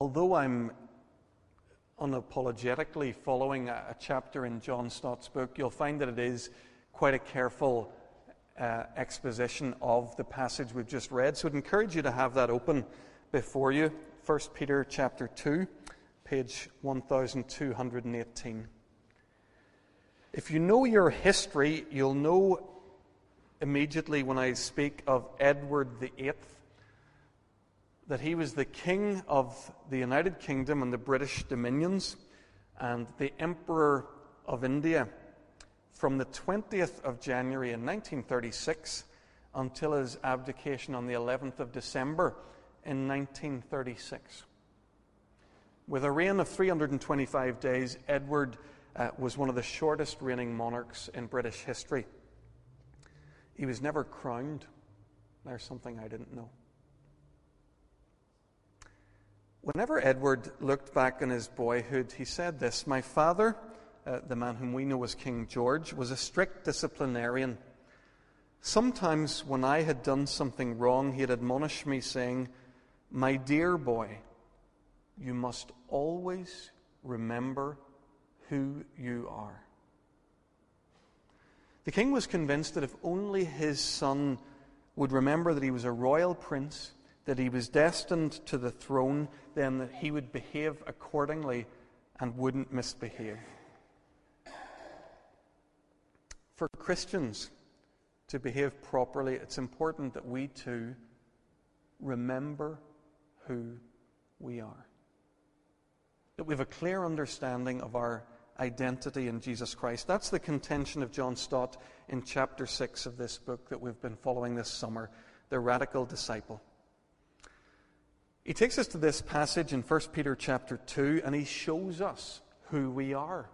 although I'm unapologetically following a, chapter in John Stott's book, you'll find that it is quite a careful uh, exposition of the passage we've just read. So I'd encourage you to have that open before you. 1 Peter chapter 2, page 1218. If you know your history, you'll know immediately when I speak of Edward VIII that he was the king of the United Kingdom and the British dominions and the emperor of India from the 20th of January in 1936 until his abdication on the 11th of December in 1936. With a reign of 325 days, Edward uh, was one of the shortest reigning monarchs in British history. He was never crowned. There's something I didn't know. Whenever Edward looked back on his boyhood, he said this My father, uh, the man whom we know as King George, was a strict disciplinarian. Sometimes, when I had done something wrong, he'd admonish me, saying, My dear boy, you must always remember who you are. The king was convinced that if only his son would remember that he was a royal prince that he was destined to the throne, then that he would behave accordingly and wouldn't misbehave. For Christians to behave properly, it's important that we too remember who we are. That we have a clear understanding of our identity in Jesus Christ. That's the contention of John Stott in chapter 6 of this book that we've been following this summer The Radical Disciple. He takes us to this passage in 1 Peter chapter 2 and he shows us who we are.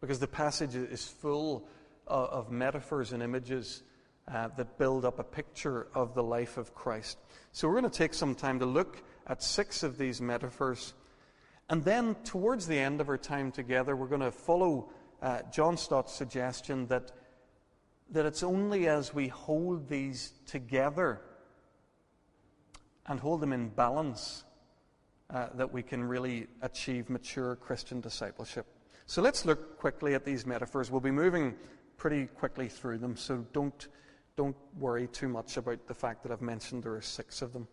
Because the passage is full of metaphors and images uh, that build up a picture of the life of Christ. So we're going to take some time to look at six of these metaphors. And then, towards the end of our time together, we're going to follow uh, John Stott's suggestion that, that it's only as we hold these together and hold them in balance uh, that we can really achieve mature Christian discipleship. So let's look quickly at these metaphors. We'll be moving pretty quickly through them, so don't, don't worry too much about the fact that I've mentioned there are six of them.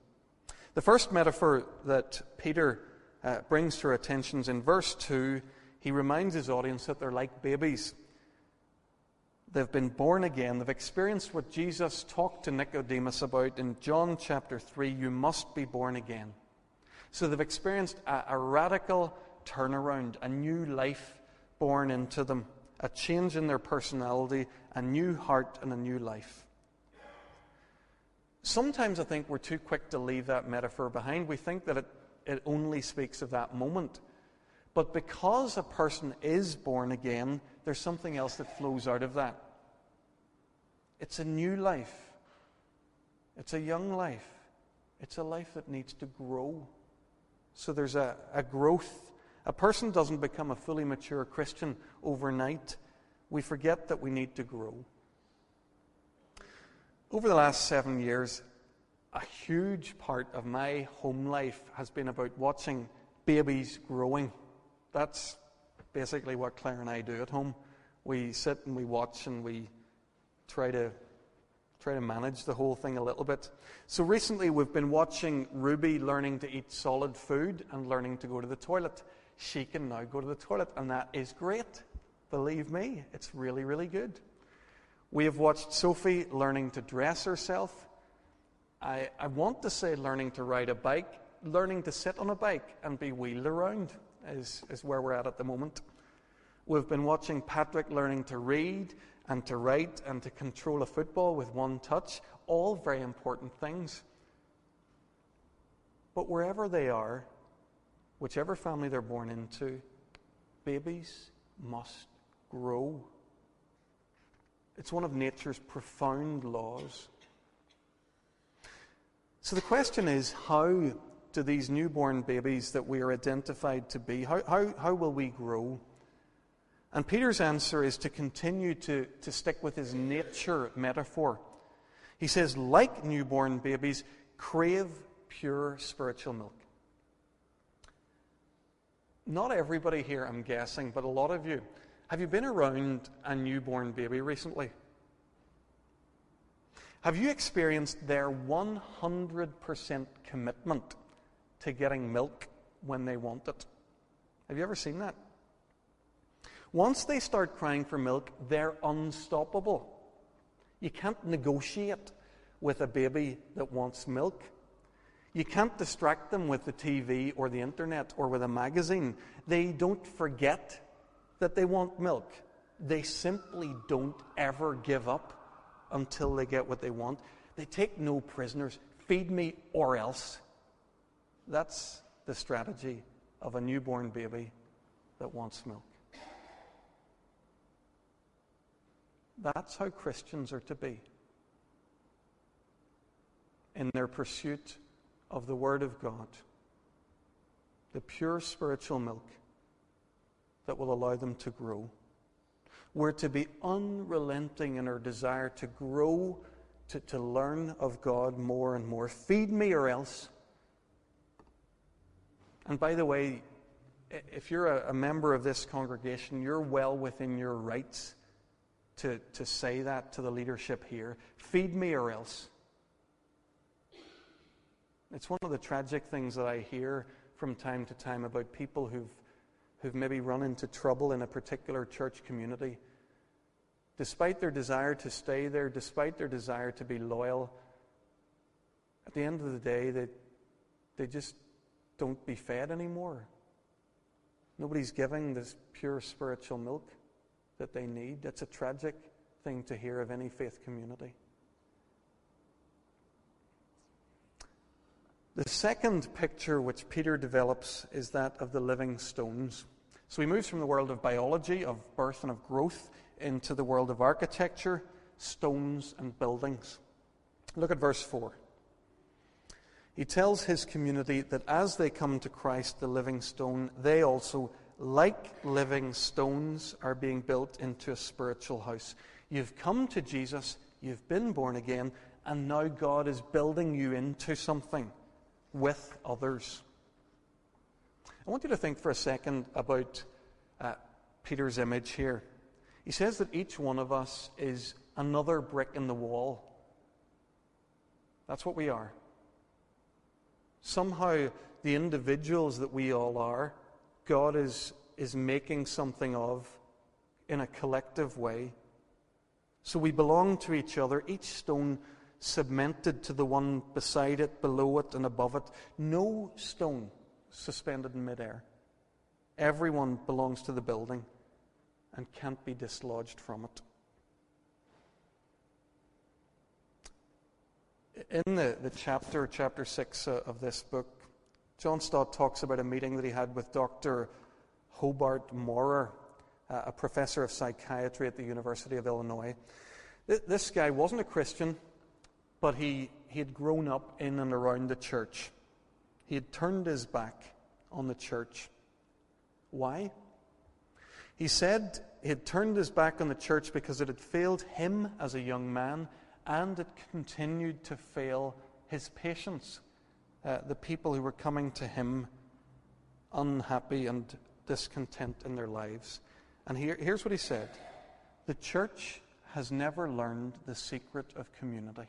The first metaphor that Peter uh, brings to our attention is in verse 2. He reminds his audience that they're like babies. They've been born again. They've experienced what Jesus talked to Nicodemus about in John chapter 3 you must be born again. So they've experienced a, a radical turnaround, a new life born into them, a change in their personality, a new heart, and a new life. Sometimes I think we're too quick to leave that metaphor behind. We think that it, it only speaks of that moment. But because a person is born again, there's something else that flows out of that. It's a new life, it's a young life, it's a life that needs to grow. So there's a, a growth. A person doesn't become a fully mature Christian overnight. We forget that we need to grow. Over the last seven years, a huge part of my home life has been about watching babies growing. That's basically what Claire and I do at home. We sit and we watch and we try to try to manage the whole thing a little bit. So recently we've been watching Ruby learning to eat solid food and learning to go to the toilet. She can now go to the toilet and that is great. Believe me, it's really really good. We have watched Sophie learning to dress herself. I, I want to say learning to ride a bike, learning to sit on a bike and be wheeled around is, is where we're at at the moment. We've been watching Patrick learning to read and to write and to control a football with one touch, all very important things. But wherever they are, whichever family they're born into, babies must grow. It's one of nature's profound laws. So the question is how do these newborn babies that we are identified to be? How, how, how will we grow? And Peter's answer is to continue to, to stick with his nature metaphor. He says, like newborn babies, crave pure spiritual milk. not everybody here, I'm guessing, but a lot of you, have you been around a newborn baby recently? Have you experienced their 100% commitment to getting milk when they want it? Have you ever seen that? Once they start crying for milk, they're unstoppable. You can't negotiate with a baby that wants milk. You can't distract them with the TV or the internet or with a magazine. They don't forget that they want milk. They simply don't ever give up until they get what they want. They take no prisoners. Feed me or else. That's the strategy of a newborn baby that wants milk. That's how Christians are to be in their pursuit of the Word of God, the pure spiritual milk that will allow them to grow. We're to be unrelenting in our desire to grow, to, to learn of God more and more. Feed me or else. And by the way, if you're a, a member of this congregation, you're well within your rights to, to say that to the leadership here. Feed me or else. It's one of the tragic things that I hear from time to time about people who've, who've maybe run into trouble in a particular church community. Despite their desire to stay there, despite their desire to be loyal, at the end of the day, they, they just don't be fed anymore. Nobody's giving this pure spiritual milk that they need. That's a tragic thing to hear of any faith community. The second picture which Peter develops is that of the living stones. So he moves from the world of biology, of birth and of growth, into the world of architecture, stones, and buildings. Look at verse 4. He tells his community that as they come to Christ, the living stone, they also, like living stones, are being built into a spiritual house. You've come to Jesus, you've been born again, and now God is building you into something with others. I want you to think for a second about uh, Peter's image here. He says that each one of us is another brick in the wall. That's what we are. Somehow, the individuals that we all are, God is, is making something of in a collective way. So we belong to each other. Each stone cemented to the one beside it, below it, and above it. No stone suspended in midair. Everyone belongs to the building and can't be dislodged from it. In the, the chapter, chapter 6 uh, of this book, John Stott talks about a meeting that he had with Dr. Hobart Mowrer, uh, a professor of psychiatry at the University of Illinois. This guy wasn't a Christian but he, he had grown up in and around the church. He had turned his back on the church. Why? He said he had turned his back on the church because it had failed him as a young man and it continued to fail his patients, uh, the people who were coming to him unhappy and discontent in their lives. And here, here's what he said The church has never learned the secret of community.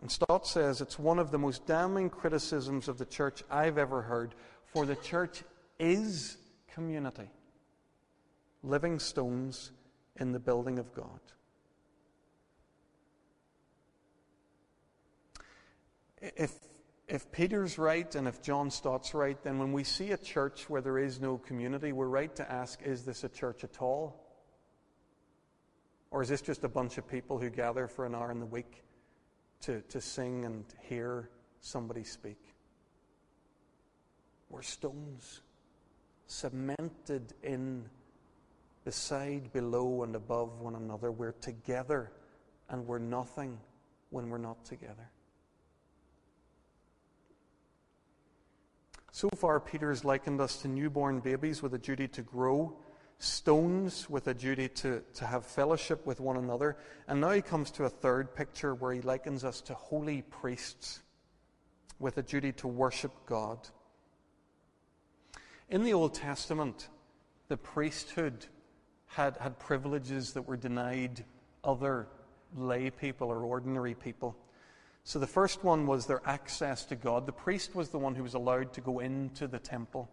And Stott says it's one of the most damning criticisms of the church I've ever heard, for the church is community, living stones in the building of God. If, if Peter's right and if John Stott's right, then when we see a church where there is no community, we're right to ask is this a church at all? Or is this just a bunch of people who gather for an hour in the week to, to sing and hear somebody speak. We're stones cemented in beside, below, and above one another. We're together and we're nothing when we're not together. So far, Peter has likened us to newborn babies with a duty to grow stones with a duty to, to have fellowship with one another. And now he comes to a third picture where he likens us to holy priests with a duty to worship God. In the Old Testament, the priesthood had, had privileges that were denied other lay people or ordinary people. So the first one was their access to God. The priest was the one who was allowed to go into the temple.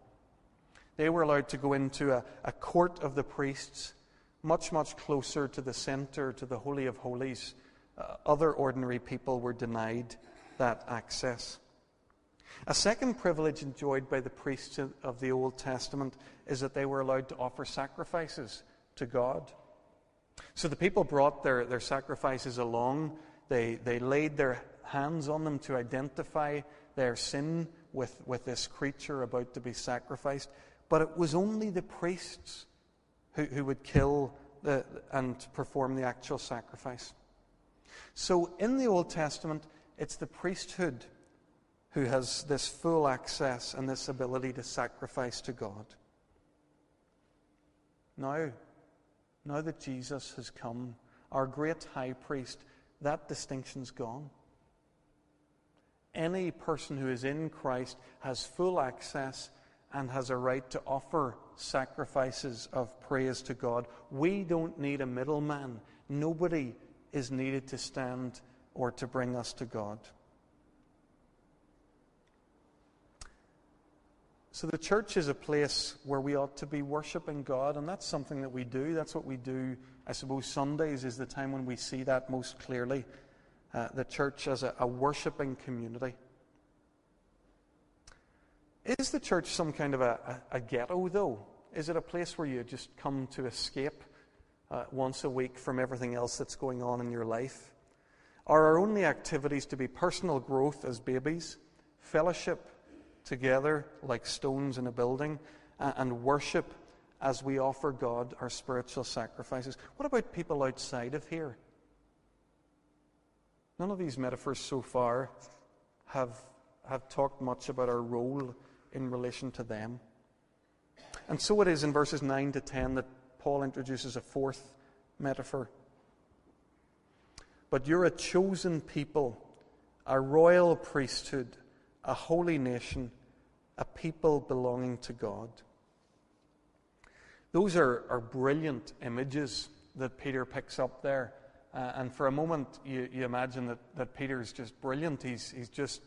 They were allowed to go into a, a court of the priests, much, much closer to the center, to the Holy of Holies. Uh, other ordinary people were denied that access. A second privilege enjoyed by the priests of the Old Testament is that they were allowed to offer sacrifices to God. So the people brought their, their sacrifices along. They, they laid their hands on them to identify their sin with, with this creature about to be sacrificed. But it was only the priests who, who would kill the, and perform the actual sacrifice. So in the Old Testament, it's the priesthood who has this full access and this ability to sacrifice to God. Now, now that Jesus has come, our great high priest, that distinction's gone. Any person who is in Christ has full access and has a right to offer sacrifices of praise to God. We don't need a middleman. Nobody is needed to stand or to bring us to God. So the church is a place where we ought to be worshiping God, and that's something that we do. That's what we do. I suppose Sundays is the time when we see that most clearly. Uh, the church as a, a worshiping community. Is the church some kind of a, a, a, ghetto, though? Is it a place where you just come to escape uh, once a week from everything else that's going on in your life? Are our only activities to be personal growth as babies, fellowship, together like stones in a building and worship as we offer God our spiritual sacrifices. What about people outside of here? None of these metaphors so far have, have talked much about our role in relation to them. And so it is in verses 9 to 10 that Paul introduces a fourth metaphor. But you're a chosen people, a royal priesthood, a holy nation a people belonging to God. Those are, are brilliant images that Peter picks up there. Uh, and for a moment, you, you imagine that, that Peter's just brilliant. He's, he's just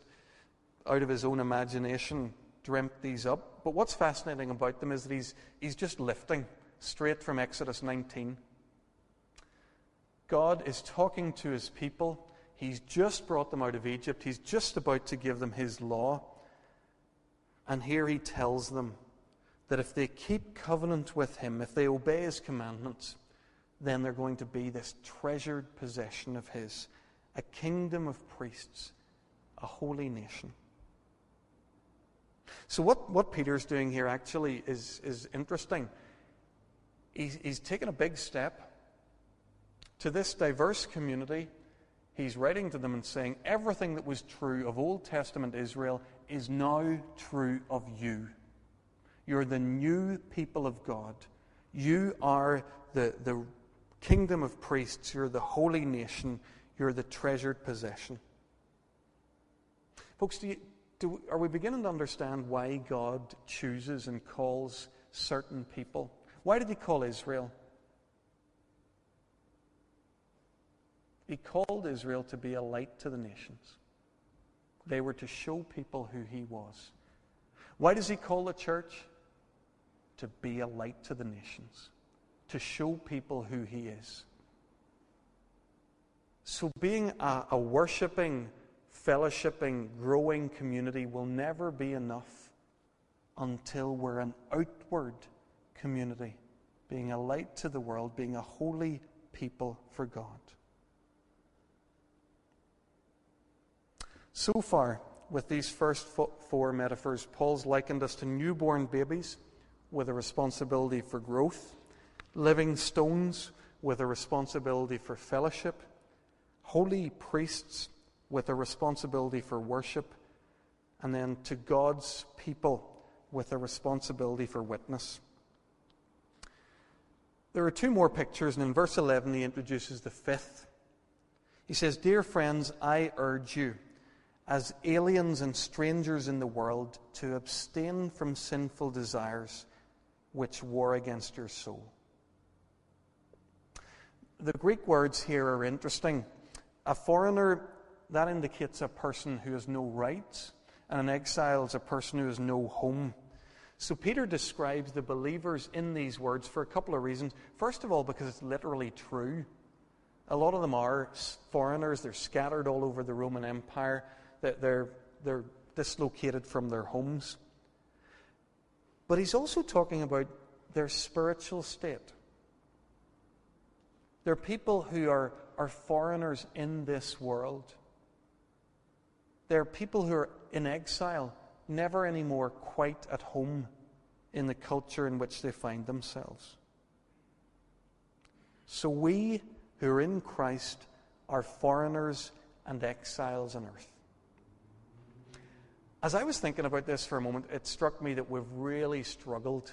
out of his own imagination dreamt these up. But what's fascinating about them is that he's, he's just lifting straight from Exodus 19. God is talking to his people. He's just brought them out of Egypt. He's just about to give them his law. And here he tells them that if they keep covenant with him, if they obey his commandments, then they're going to be this treasured possession of his, a kingdom of priests, a holy nation. So, what, what Peter's doing here actually is, is interesting. He's, he's taken a big step to this diverse community. He's writing to them and saying everything that was true of Old Testament Israel is now true of you. You're the new people of God. You are the, the kingdom of priests. You're the holy nation. You're the treasured possession. Folks, do you, do, are we beginning to understand why God chooses and calls certain people? Why did He call Israel? He called Israel to be a light to the nations. They were to show people who he was. Why does he call the church? To be a light to the nations, to show people who he is. So, being a, a worshiping, fellowshipping, growing community will never be enough until we're an outward community, being a light to the world, being a holy people for God. So far, with these first four metaphors, Paul's likened us to newborn babies with a responsibility for growth, living stones with a responsibility for fellowship, holy priests with a responsibility for worship, and then to God's people with a responsibility for witness. There are two more pictures, and in verse 11 he introduces the fifth. He says, Dear friends, I urge you as aliens and strangers in the world, to abstain from sinful desires which war against your soul. The Greek words here are interesting. A foreigner, that indicates a person who has no rights, and an exile is a person who has no home. So Peter describes the believers in these words for a couple of reasons. First of all, because it's literally true. A lot of them are foreigners, they're scattered all over the Roman Empire, they're, they're dislocated from their homes. But he's also talking about their spiritual state. They're people who are, are foreigners in this world. They're people who are in exile, never anymore quite at home in the culture in which they find themselves. So we who are in Christ are foreigners and exiles on earth. As I was thinking about this for a moment, it struck me that we've really struggled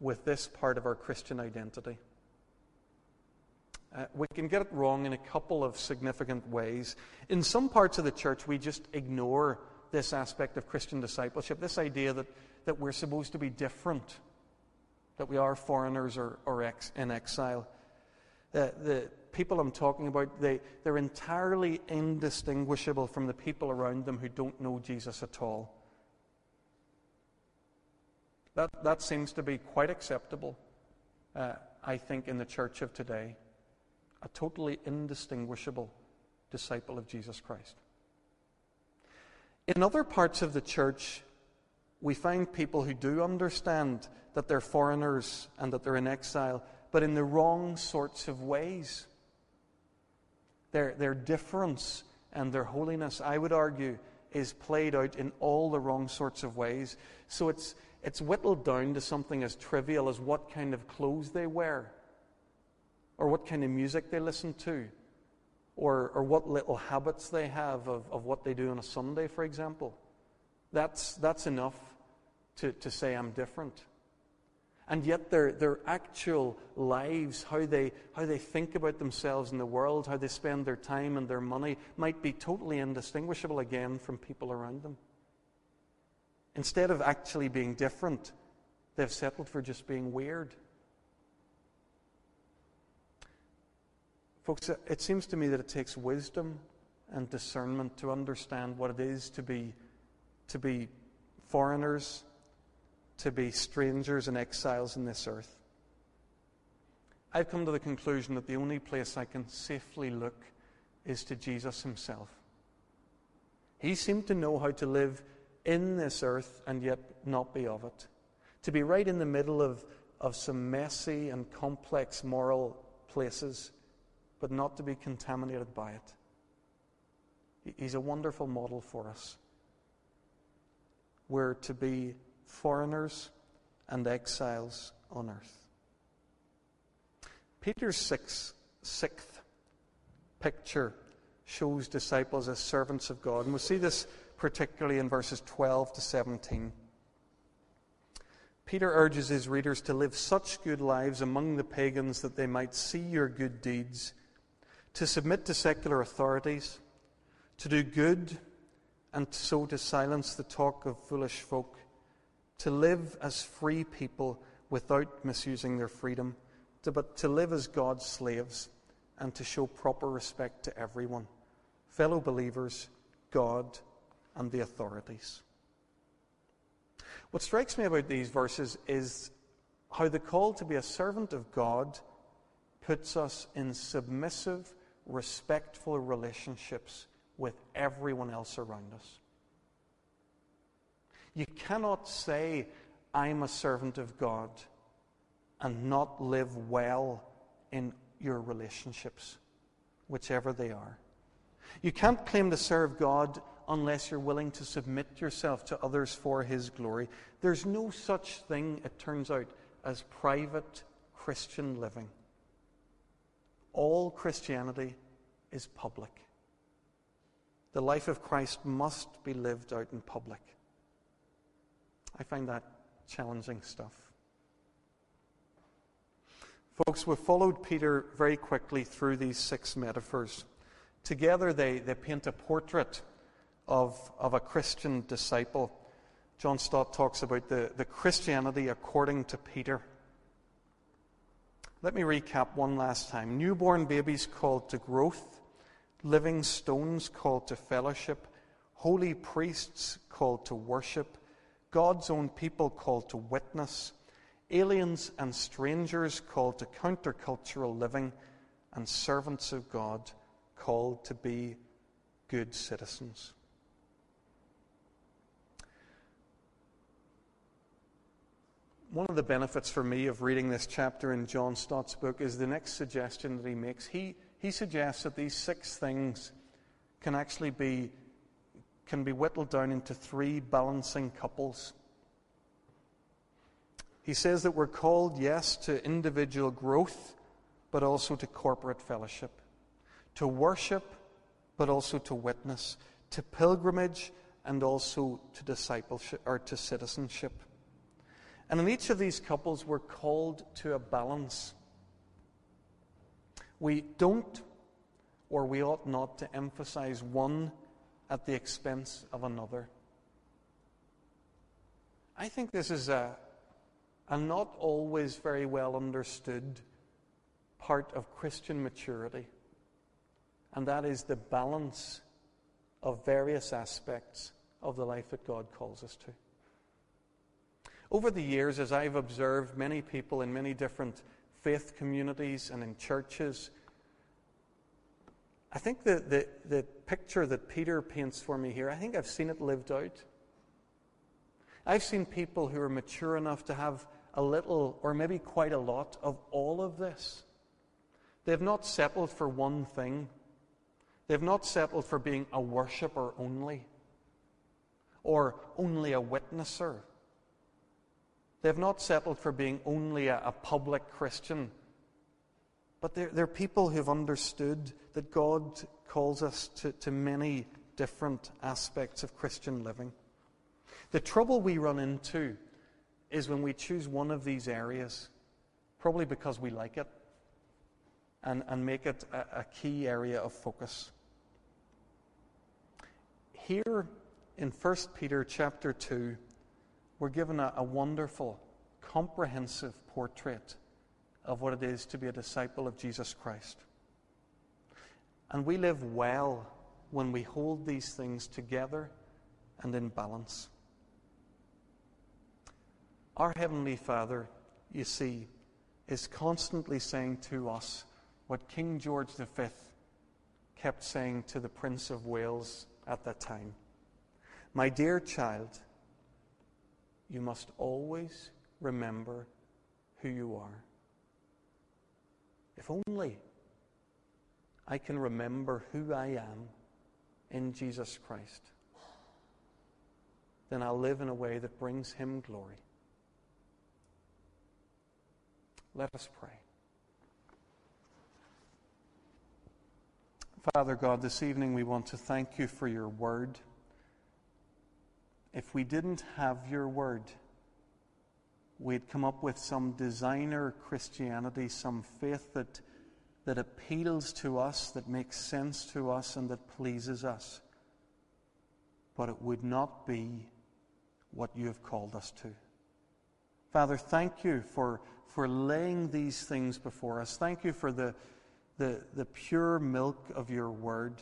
with this part of our Christian identity. Uh, we can get it wrong in a couple of significant ways. In some parts of the church, we just ignore this aspect of Christian discipleship, this idea that, that we're supposed to be different, that we are foreigners or, or ex, in exile. Uh, the people I'm talking about, they, they're entirely indistinguishable from the people around them who don't know Jesus at all. That, that seems to be quite acceptable, uh, I think, in the church of today. A totally indistinguishable disciple of Jesus Christ. In other parts of the church, we find people who do understand that they're foreigners and that they're in exile, but in the wrong sorts of ways. Their, their difference and their holiness, I would argue, is played out in all the wrong sorts of ways. So it's, it's whittled down to something as trivial as what kind of clothes they wear, or what kind of music they listen to, or, or what little habits they have of, of what they do on a Sunday, for example. That's, that's enough to, to say I'm different. And yet, their, their actual lives, how they, how they think about themselves in the world, how they spend their time and their money, might be totally indistinguishable again from people around them. Instead of actually being different, they've settled for just being weird. Folks, it seems to me that it takes wisdom and discernment to understand what it is to be, to be foreigners to be strangers and exiles in this earth. I've come to the conclusion that the only place I can safely look is to Jesus himself. He seemed to know how to live in this earth and yet not be of it. To be right in the middle of, of some messy and complex moral places, but not to be contaminated by it. He's a wonderful model for us. We're to be foreigners and exiles on earth. Peter's sixth, sixth picture shows disciples as servants of God. And we see this particularly in verses 12 to 17. Peter urges his readers to live such good lives among the pagans that they might see your good deeds, to submit to secular authorities, to do good, and so to silence the talk of foolish folk to live as free people without misusing their freedom, to, but to live as God's slaves and to show proper respect to everyone fellow believers, God, and the authorities. What strikes me about these verses is how the call to be a servant of God puts us in submissive, respectful relationships with everyone else around us. You cannot say, I'm a servant of God, and not live well in your relationships, whichever they are. You can't claim to serve God unless you're willing to submit yourself to others for His glory. There's no such thing, it turns out, as private Christian living. All Christianity is public. The life of Christ must be lived out in public. I find that challenging stuff. Folks, we've followed Peter very quickly through these six metaphors. Together, they, they paint a portrait of, of a Christian disciple. John Stott talks about the, the Christianity according to Peter. Let me recap one last time. Newborn babies called to growth, living stones called to fellowship, holy priests called to worship, God's own people called to witness, aliens and strangers called to countercultural living, and servants of God called to be good citizens. One of the benefits for me of reading this chapter in John Stott's book is the next suggestion that he makes. He, he suggests that these six things can actually be, can be whittled down into three balancing couples. He says that we're called, yes, to individual growth, but also to corporate fellowship, to worship, but also to witness, to pilgrimage, and also to discipleship or to citizenship. And in each of these couples, we're called to a balance. We don't, or we ought not, to emphasize one at the expense of another. I think this is a, a not always very well understood part of Christian maturity, and that is the balance of various aspects of the life that God calls us to. Over the years, as I've observed many people in many different faith communities and in churches, I think the, the, the picture that Peter paints for me here, I think I've seen it lived out. I've seen people who are mature enough to have a little, or maybe quite a lot, of all of this. They've not settled for one thing. They've not settled for being a worshiper only, or only a witnesser, They've not settled for being only a, a public Christian, but they're, they're people who've understood that God calls us to, to many different aspects of Christian living. The trouble we run into is when we choose one of these areas, probably because we like it, and, and make it a, a key area of focus. Here in 1 Peter chapter 2, we're given a, a wonderful, comprehensive portrait of what it is to be a disciple of Jesus Christ. And we live well when we hold these things together and in balance. Our Heavenly Father, you see, is constantly saying to us what King George V kept saying to the Prince of Wales at that time My dear child, you must always remember who you are. If only I can remember who I am in Jesus Christ, then I'll live in a way that brings Him glory. Let us pray. Father God, this evening we want to thank you for your word if we didn't have your word, we'd come up with some designer Christianity, some faith that, that appeals to us, that makes sense to us, and that pleases us. But it would not be what you have called us to. Father, thank you for, for laying these things before us. Thank you for the, the, the pure milk of your word.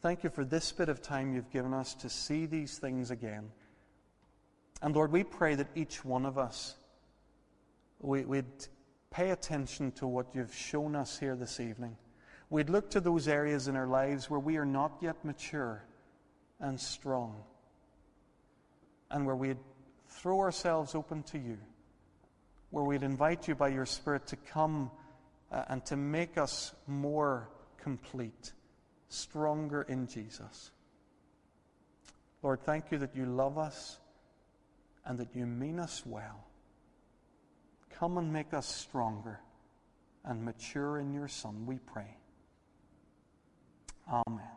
Thank you for this bit of time you've given us to see these things again. And Lord, we pray that each one of us we, would pay attention to what you've shown us here this evening. We'd look to those areas in our lives where we are not yet mature and strong, and where we'd throw ourselves open to you, where we'd invite you by your Spirit to come uh, and to make us more complete stronger in Jesus. Lord, thank you that you love us and that you mean us well. Come and make us stronger and mature in your Son, we pray. Amen.